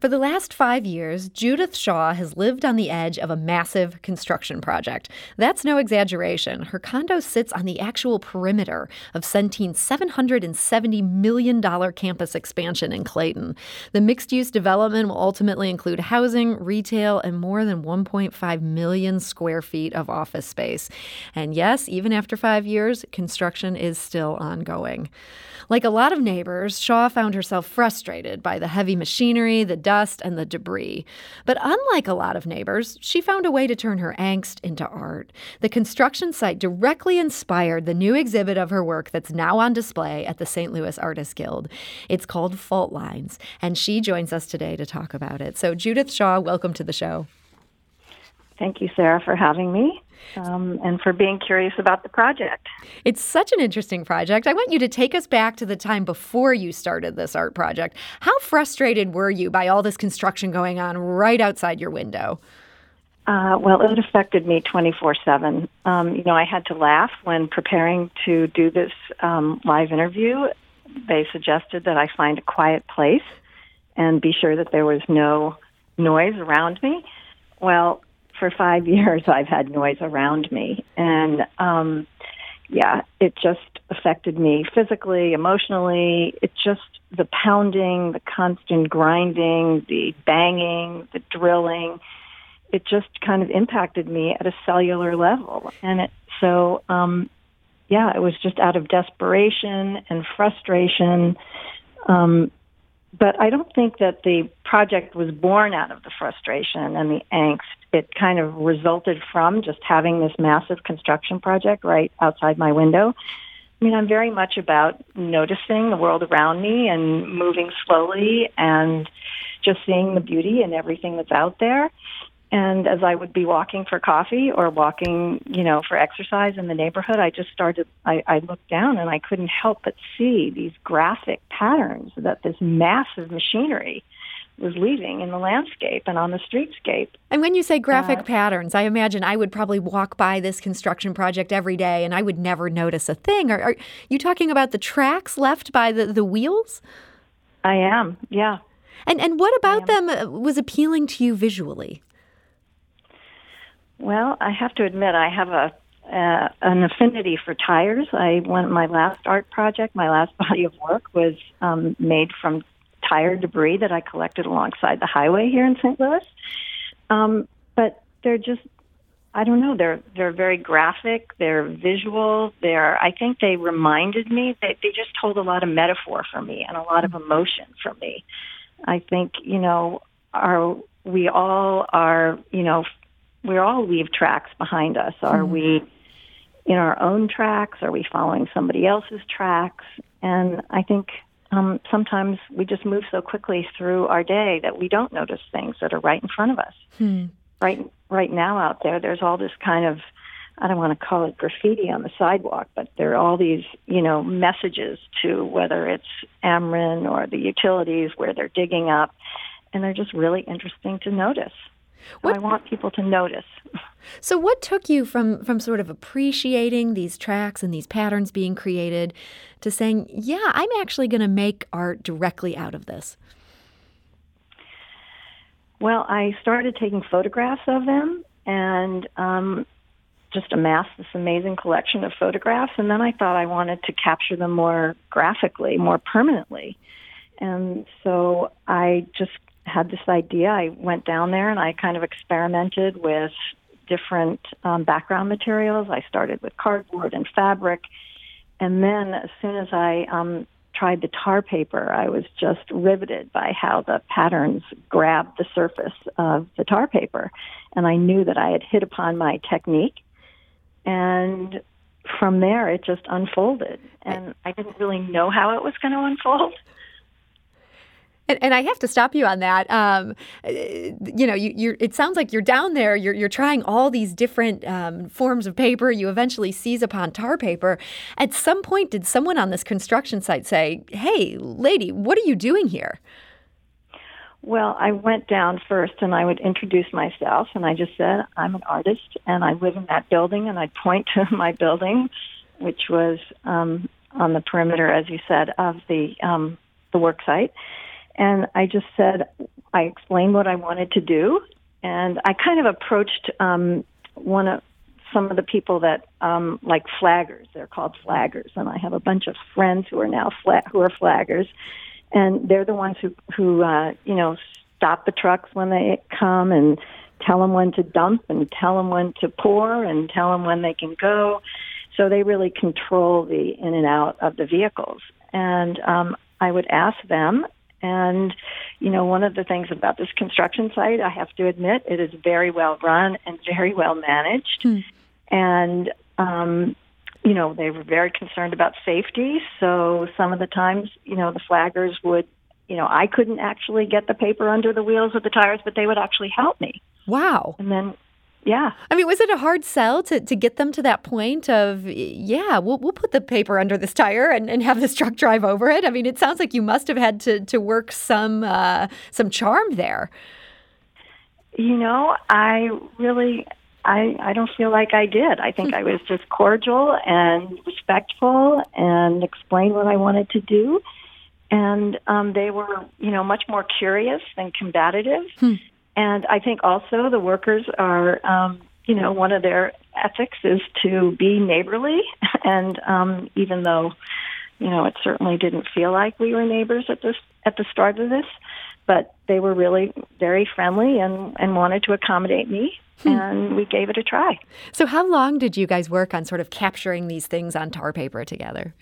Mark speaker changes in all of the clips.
Speaker 1: For the last five years, Judith Shaw has lived on the edge of a massive construction project. That's no exaggeration. Her condo sits on the actual perimeter of Centene's $770 million campus expansion in Clayton. The mixed use development will ultimately include housing, retail, and more than 1.5 million square feet of office space. And yes, even after five years, construction is still ongoing. Like a lot of neighbors, Shaw found herself frustrated by the heavy machinery, the dust, and the debris. But unlike a lot of neighbors, she found a way to turn her angst into art. The construction site directly inspired the new exhibit of her work that's now on display at the St. Louis Artists Guild. It's called Fault Lines, and she joins us today to talk about it. So, Judith Shaw, welcome to the show.
Speaker 2: Thank you, Sarah, for having me um, and for being curious about the project.
Speaker 1: It's such an interesting project. I want you to take us back to the time before you started this art project. How frustrated were you by all this construction going on right outside your window?
Speaker 2: Uh, well, it affected me 24 7. Um, you know, I had to laugh when preparing to do this um, live interview. They suggested that I find a quiet place and be sure that there was no noise around me. Well, for five years I've had noise around me, and um, yeah, it just affected me physically, emotionally. It just the pounding, the constant grinding, the banging, the drilling. It just kind of impacted me at a cellular level, and it so um, yeah, it was just out of desperation and frustration. Um, but I don't think that the project was born out of the frustration and the angst. It kind of resulted from just having this massive construction project right outside my window. I mean, I'm very much about noticing the world around me and moving slowly and just seeing the beauty and everything that's out there. And as I would be walking for coffee or walking, you know, for exercise in the neighborhood, I just started, I, I looked down and I couldn't help but see these graphic patterns that this massive machinery was leaving in the landscape and on the streetscape.
Speaker 1: And when you say graphic uh, patterns, I imagine I would probably walk by this construction project every day and I would never notice a thing. Are, are you talking about the tracks left by the, the wheels?
Speaker 2: I am, yeah.
Speaker 1: And and what about them uh, was appealing to you visually?
Speaker 2: Well, I have to admit, I have a uh, an affinity for tires. I went my last art project, my last body of work was um, made from tire debris that I collected alongside the highway here in St. Louis. Um, but they're just I don't know. They're they're very graphic. They're visual. They're I think they reminded me that they just told a lot of metaphor for me and a lot of emotion for me. I think you know our we all are you know we all leave tracks behind us. Are mm-hmm. we in our own tracks? Are we following somebody else's tracks? And I think um, sometimes we just move so quickly through our day that we don't notice things that are right in front of us. Hmm. Right, right now out there, there's all this kind of I don't want to call it graffiti on the sidewalk, but there are all these, you know, messages to whether it's Ameren or the utilities where they're digging up, and they're just really interesting to notice. What, I want people to notice.
Speaker 1: So, what took you from from sort of appreciating these tracks and these patterns being created to saying, "Yeah, I'm actually going to make art directly out of this"?
Speaker 2: Well, I started taking photographs of them and um, just amassed this amazing collection of photographs. And then I thought I wanted to capture them more graphically, more permanently. And so I just had this idea. I went down there and I kind of experimented with different um, background materials. I started with cardboard and fabric. And then as soon as I um, tried the tar paper, I was just riveted by how the patterns grabbed the surface of the tar paper. And I knew that I had hit upon my technique. And from there, it just unfolded. And I didn't really know how it was going to unfold.
Speaker 1: And, and, I have to stop you on that. Um, you know, you, it sounds like you're down there. You're, you're trying all these different um, forms of paper. You eventually seize upon tar paper. At some point, did someone on this construction site say, "Hey, lady, what are you doing here?"
Speaker 2: Well, I went down first, and I would introduce myself, and I just said, "I'm an artist, and I live in that building," and I'd point to my building, which was um, on the perimeter, as you said, of the um, the work site. And I just said, I explained what I wanted to do, and I kind of approached um, one of some of the people that um, like flaggers. They're called flaggers, and I have a bunch of friends who are now flag, who are flaggers, and they're the ones who who uh, you know stop the trucks when they come and tell them when to dump and tell them when to pour and tell them when they can go. So they really control the in and out of the vehicles. And um, I would ask them. And, you know, one of the things about this construction site, I have to admit, it is very well run and very well managed. Hmm. And, um, you know, they were very concerned about safety. So some of the times, you know, the flaggers would, you know, I couldn't actually get the paper under the wheels of the tires, but they would actually help me.
Speaker 1: Wow.
Speaker 2: And then yeah.
Speaker 1: I mean, was it a hard sell to, to get them to that point of, yeah, we'll, we'll put the paper under this tire and, and have this truck drive over it? I mean, it sounds like you must have had to, to work some, uh, some charm there.
Speaker 2: You know, I really, I, I don't feel like I did. I think I was just cordial and respectful and explained what I wanted to do. And um, they were, you know, much more curious than combative. And I think also the workers are, um, you know, one of their ethics is to be neighborly. And um, even though, you know, it certainly didn't feel like we were neighbors at this at the start of this, but they were really very friendly and and wanted to accommodate me. Hmm. And we gave it a try.
Speaker 1: So, how long did you guys work on sort of capturing these things on tar paper together?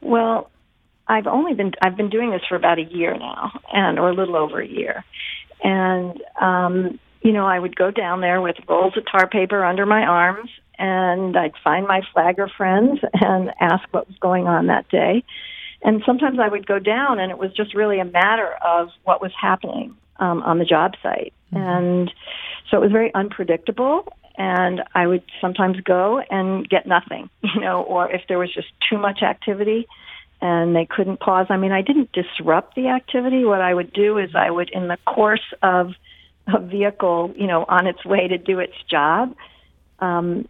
Speaker 2: Well, I've only been I've been doing this for about a year now, and or a little over a year, and, um, you know, I would go down there with rolls of tar paper under my arms and I'd find my flagger friends and ask what was going on that day. And sometimes I would go down and it was just really a matter of what was happening um, on the job site. Mm-hmm. And so it was very unpredictable. And I would sometimes go and get nothing, you know, or if there was just too much activity, and they couldn't pause. I mean, I didn't disrupt the activity. What I would do is I would, in the course of a vehicle, you know, on its way to do its job, um,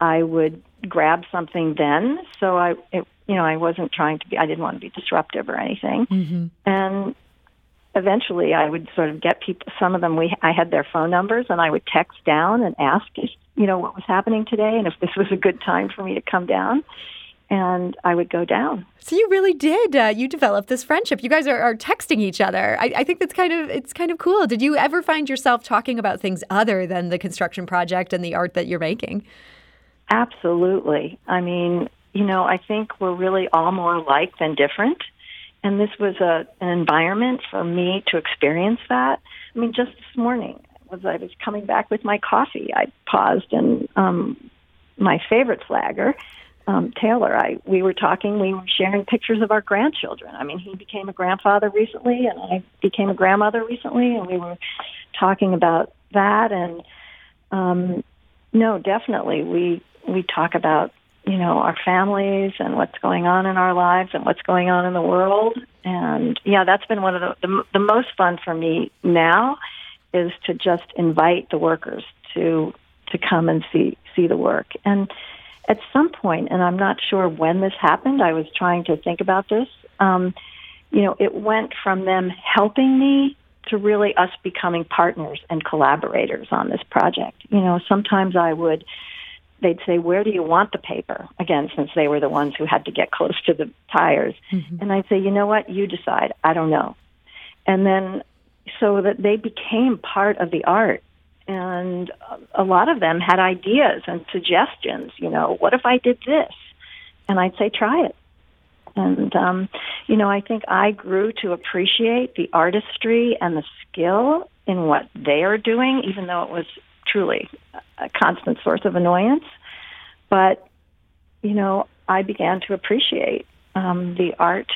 Speaker 2: I would grab something then. So I, it, you know, I wasn't trying to be. I didn't want to be disruptive or anything. Mm-hmm. And eventually, I would sort of get people. Some of them, we I had their phone numbers, and I would text down and ask if you know what was happening today, and if this was a good time for me to come down and I would go down.
Speaker 1: So you really did. Uh, you developed this friendship. You guys are, are texting each other. I, I, think that's kind of it's kind of cool. Did you ever find yourself talking about things other than the construction project and the art that you're making?
Speaker 2: Absolutely. I mean, you know, I think we're really all more alike than different, and this was a an environment for me to experience that. I mean, just this morning, as I was coming back with my coffee, I paused and um, my favorite flagger um, Taylor, I we were talking, we were sharing pictures of our grandchildren. I mean, he became a grandfather recently, and I became a grandmother recently, and we were talking about that. And um, no, definitely, we we talk about you know our families and what's going on in our lives and what's going on in the world. And yeah, that's been one of the the, the most fun for me now is to just invite the workers to to come and see see the work and at some point, and I'm not sure when this happened, I was trying to think about this. Um, you know, it went from them helping me to really us becoming partners and collaborators on this project. You know, sometimes I would, they'd say, Where do you want the paper? Again, since they were the ones who had to get close to the tires. Mm-hmm. And I'd say, You know what? You decide. I don't know. And then so that they became part of the art and a lot of them had ideas and suggestions. You know, what if I did this? And I'd say, try it. And um, you know, I think I grew to appreciate the artistry and the skill in what they are doing, even though it was truly a constant source of annoyance. But you know, I began to appreciate um, the art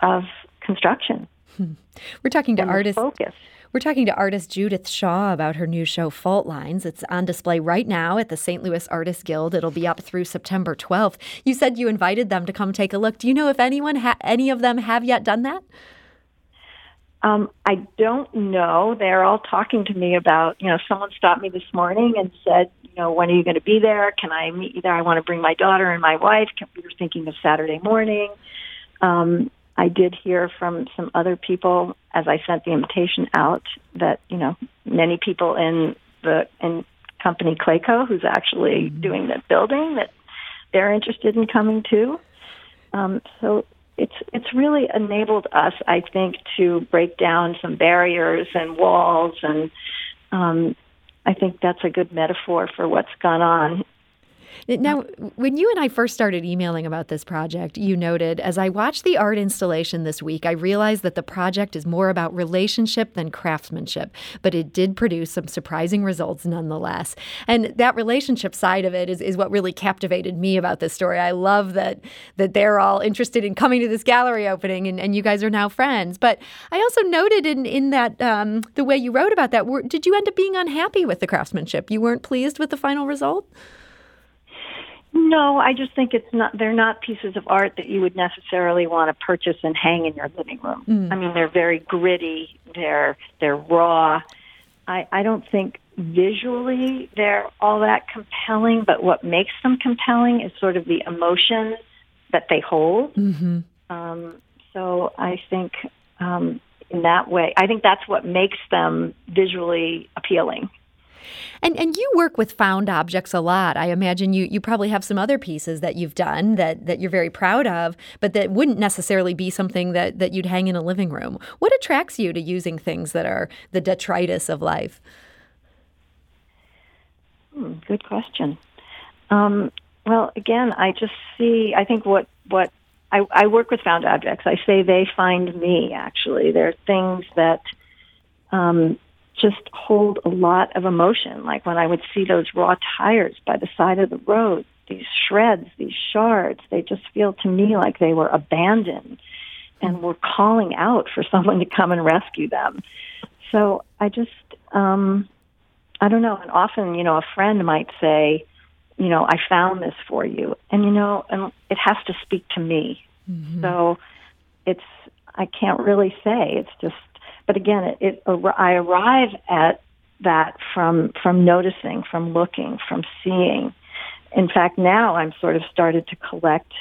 Speaker 2: of construction.
Speaker 1: We're talking to artists.
Speaker 2: Focus.
Speaker 1: We're talking to artist Judith Shaw about her new show, Fault Lines. It's on display right now at the St. Louis Artists Guild. It'll be up through September 12th. You said you invited them to come take a look. Do you know if anyone, ha- any of them, have yet done that?
Speaker 2: Um, I don't know. They're all talking to me about, you know, someone stopped me this morning and said, you know, when are you going to be there? Can I meet you there? I want to bring my daughter and my wife. We were thinking of Saturday morning. Um, I did hear from some other people as I sent the invitation out that you know many people in the in company Clayco, who's actually mm-hmm. doing the building, that they're interested in coming too. Um, so it's it's really enabled us, I think, to break down some barriers and walls, and um, I think that's a good metaphor for what's gone on
Speaker 1: now, when you and I first started emailing about this project, you noted, as I watched the art installation this week, I realized that the project is more about relationship than craftsmanship, but it did produce some surprising results nonetheless. And that relationship side of it is, is what really captivated me about this story. I love that that they're all interested in coming to this gallery opening and, and you guys are now friends. But I also noted in, in that um, the way you wrote about that, were, did you end up being unhappy with the craftsmanship? You weren't pleased with the final result?
Speaker 2: No, I just think it's not. They're not pieces of art that you would necessarily want to purchase and hang in your living room. Mm. I mean, they're very gritty. They're they're raw. I I don't think visually they're all that compelling. But what makes them compelling is sort of the emotion that they hold. Mm-hmm. Um, so I think um, in that way, I think that's what makes them visually appealing.
Speaker 1: And and you work with found objects a lot. I imagine you you probably have some other pieces that you've done that that you're very proud of, but that wouldn't necessarily be something that that you'd hang in a living room. What attracts you to using things that are the detritus of life?
Speaker 2: Hmm, good question. Um, well, again, I just see. I think what what I, I work with found objects. I say they find me. Actually, they're things that um, just hold a lot of emotion. Like when I would see those raw tires by the side of the road, these shreds, these shards, they just feel to me like they were abandoned and were calling out for someone to come and rescue them. So I just, um, I don't know. And often, you know, a friend might say, you know, I found this for you. And, you know, and it has to speak to me. Mm-hmm. So it's, I can't really say. It's just but again, it, it I arrive at that from from noticing, from looking, from seeing. In fact, now I'm sort of started to collect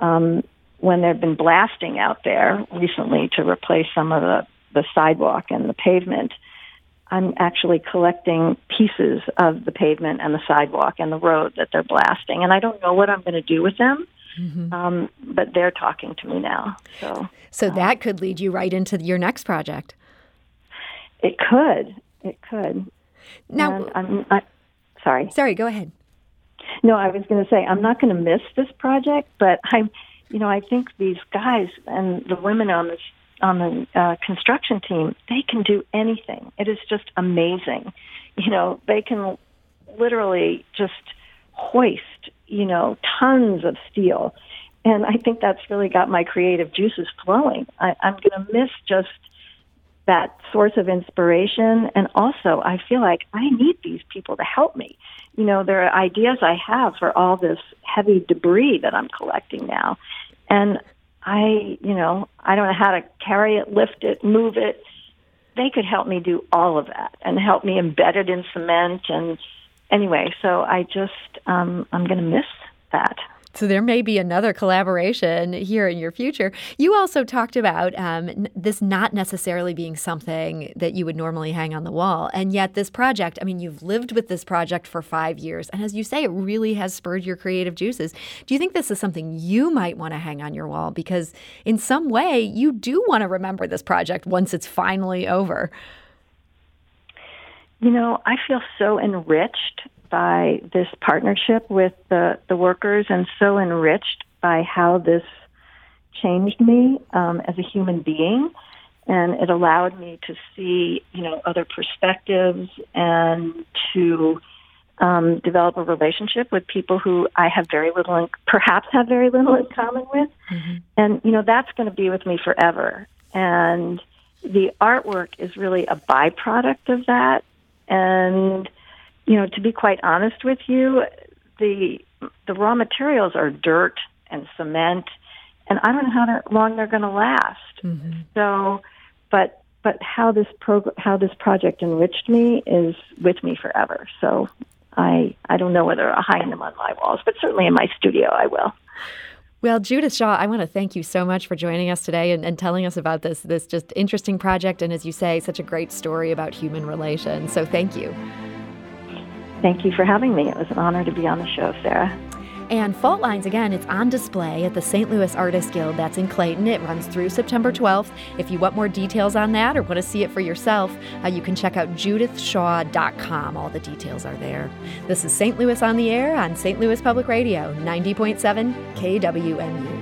Speaker 2: um, when they've been blasting out there recently to replace some of the the sidewalk and the pavement. I'm actually collecting pieces of the pavement and the sidewalk and the road that they're blasting, and I don't know what I'm going to do with them. Mm-hmm. Um, but they're talking to me now. So,
Speaker 1: so that could lead you right into your next project.
Speaker 2: It could. It could.
Speaker 1: Now,
Speaker 2: I'm, I, sorry.
Speaker 1: Sorry. Go ahead.
Speaker 2: No, I was going to say I'm not going to miss this project, but I'm, you know, I think these guys and the women on this on the uh, construction team, they can do anything. It is just amazing. You know, they can literally just hoist, you know, tons of steel. And I think that's really got my creative juices flowing. I, I'm going to miss just that source of inspiration. And also, I feel like I need these people to help me. You know, there are ideas I have for all this heavy debris that I'm collecting now. And I, you know, I don't know how to carry it, lift it, move it. They could help me do all of that and help me embed it in cement. And anyway, so I just, um, I'm going to miss that.
Speaker 1: So there may be another collaboration here in your future. You also talked about um, n- this not necessarily being something that you would normally hang on the wall. And yet, this project, I mean, you've lived with this project for five years. And as you say, it really has spurred your creative juices. Do you think this is something you might want to hang on your wall? Because in some way, you do want to remember this project once it's finally over.
Speaker 2: You know, I feel so enriched by this partnership with the, the workers and so enriched by how this changed me um, as a human being. And it allowed me to see, you know, other perspectives and to um, develop a relationship with people who I have very little, in, perhaps have very little in common with. Mm-hmm. And, you know, that's going to be with me forever. And the artwork is really a byproduct of that. And you know, to be quite honest with you, the the raw materials are dirt and cement, and I don't know how long they're going to last. Mm-hmm. So, but but how this prog- how this project enriched me is with me forever. So I I don't know whether I'll hang them on my walls, but certainly in my studio I will.
Speaker 1: Well, Judith Shaw, I want to thank you so much for joining us today and, and, telling us about this this just interesting project and as you say, such a great story about human relations. So thank you.
Speaker 2: Thank you for having me. It was an honor to be on the show, Sarah.
Speaker 1: And Fault Lines, again, it's on display at the St. Louis Artists Guild. That's in Clayton. It runs through September 12th. If you want more details on that or want to see it for yourself, uh, you can check out judithshaw.com. All the details are there. This is St. Louis on the Air on St. Louis Public Radio, 90.7 KWMU.